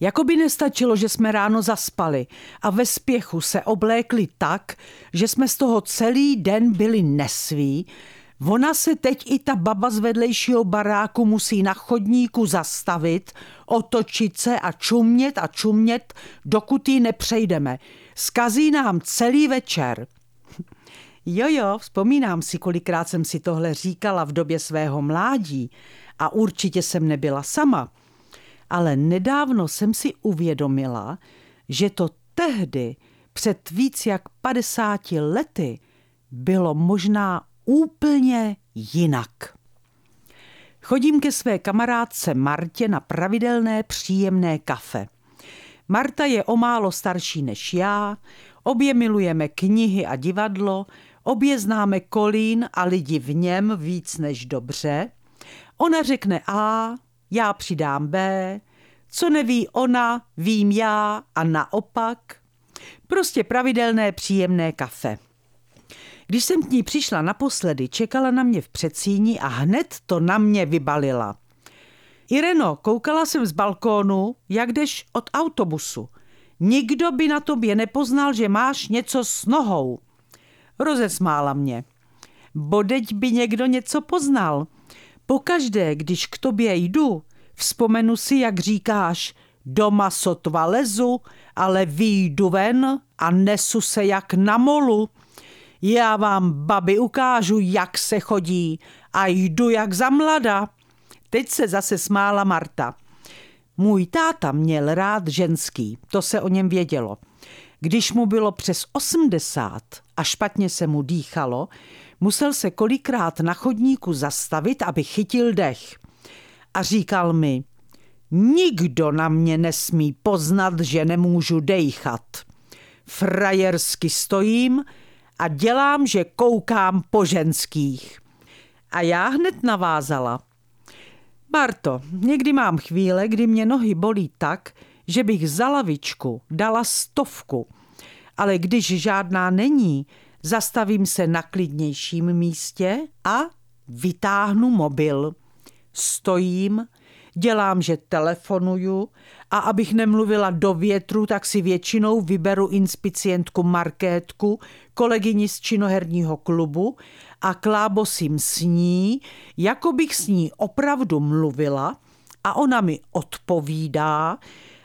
Jako by nestačilo, že jsme ráno zaspali a ve spěchu se oblékli tak, že jsme z toho celý den byli nesví, Ona se teď i ta baba z vedlejšího baráku musí na chodníku zastavit, otočit se a čumět a čumět, dokud ji nepřejdeme. Skazí nám celý večer. Jo, jo, vzpomínám si, kolikrát jsem si tohle říkala v době svého mládí a určitě jsem nebyla sama – ale nedávno jsem si uvědomila, že to tehdy, před víc jak 50 lety, bylo možná úplně jinak. Chodím ke své kamarádce Martě na pravidelné příjemné kafe. Marta je o málo starší než já, obě milujeme knihy a divadlo, obě známe Kolín a lidi v něm víc než dobře. Ona řekne A, já přidám B, co neví ona, vím já a naopak. Prostě pravidelné příjemné kafe. Když jsem k ní přišla naposledy, čekala na mě v předsíni a hned to na mě vybalila. Ireno, koukala jsem z balkónu, jak jdeš od autobusu. Nikdo by na tobě nepoznal, že máš něco s nohou. Rozesmála mě. Bodeď by někdo něco poznal. Pokaždé, když k tobě jdu, Vzpomenu si, jak říkáš, doma sotva lezu, ale výjdu ven a nesu se jak na molu. Já vám, babi, ukážu, jak se chodí a jdu jak za mlada. Teď se zase smála Marta. Můj táta měl rád ženský, to se o něm vědělo. Když mu bylo přes 80 a špatně se mu dýchalo, musel se kolikrát na chodníku zastavit, aby chytil dech a říkal mi, nikdo na mě nesmí poznat, že nemůžu dejchat. Frajersky stojím a dělám, že koukám po ženských. A já hned navázala. Barto, někdy mám chvíle, kdy mě nohy bolí tak, že bych za lavičku dala stovku. Ale když žádná není, zastavím se na klidnějším místě a vytáhnu mobil. Stojím, dělám, že telefonuju a abych nemluvila do větru, tak si většinou vyberu inspicientku Markétku, kolegyni z činoherního klubu a klábosím s ní, jako bych s ní opravdu mluvila a ona mi odpovídá,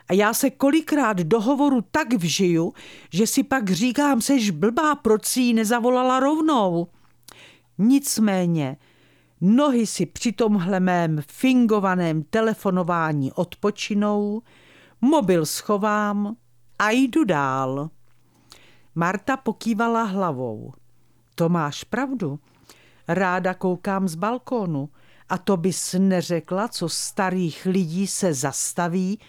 a já se kolikrát do hovoru tak vžiju, že si pak říkám, seš blbá, proč si ji nezavolala rovnou. Nicméně, Nohy si při tomhle mém fingovaném telefonování odpočinou, mobil schovám a jdu dál. Marta pokývala hlavou. To máš pravdu. Ráda koukám z balkónu a to bys neřekla, co starých lidí se zastaví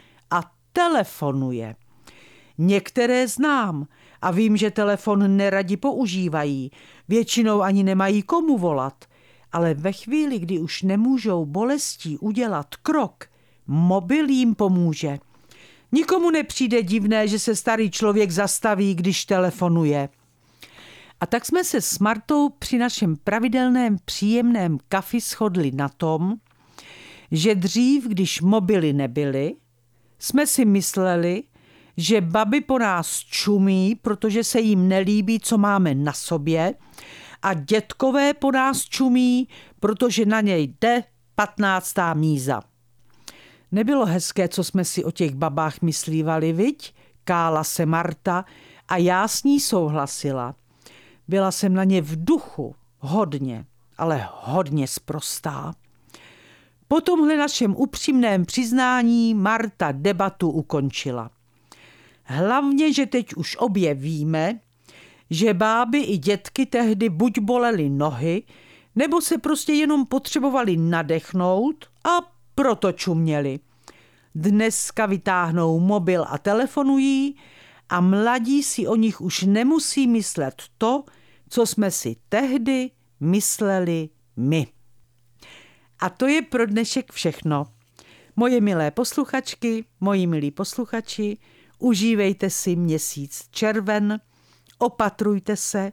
telefonuje. Některé znám a vím, že telefon neradi používají. Většinou ani nemají komu volat ale ve chvíli, kdy už nemůžou bolestí udělat krok, mobil jim pomůže. Nikomu nepřijde divné, že se starý člověk zastaví, když telefonuje. A tak jsme se s Martou při našem pravidelném příjemném kafi shodli na tom, že dřív, když mobily nebyly, jsme si mysleli, že baby po nás čumí, protože se jim nelíbí, co máme na sobě a dětkové po nás čumí, protože na něj jde patnáctá míza. Nebylo hezké, co jsme si o těch babách myslívali, viď? Kála se Marta a já s ní souhlasila. Byla jsem na ně v duchu hodně, ale hodně sprostá. Po tomhle našem upřímném přiznání Marta debatu ukončila. Hlavně, že teď už obě víme, že báby i dětky tehdy buď bolely nohy, nebo se prostě jenom potřebovali nadechnout a proto čuměli. Dneska vytáhnou mobil a telefonují a mladí si o nich už nemusí myslet to, co jsme si tehdy mysleli my. A to je pro dnešek všechno. Moje milé posluchačky, moji milí posluchači, užívejte si měsíc červen, opatrujte se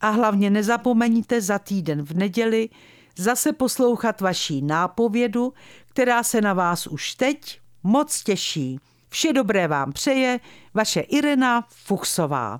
a hlavně nezapomeňte za týden v neděli zase poslouchat vaší nápovědu, která se na vás už teď moc těší. Vše dobré vám přeje vaše Irena Fuchsová.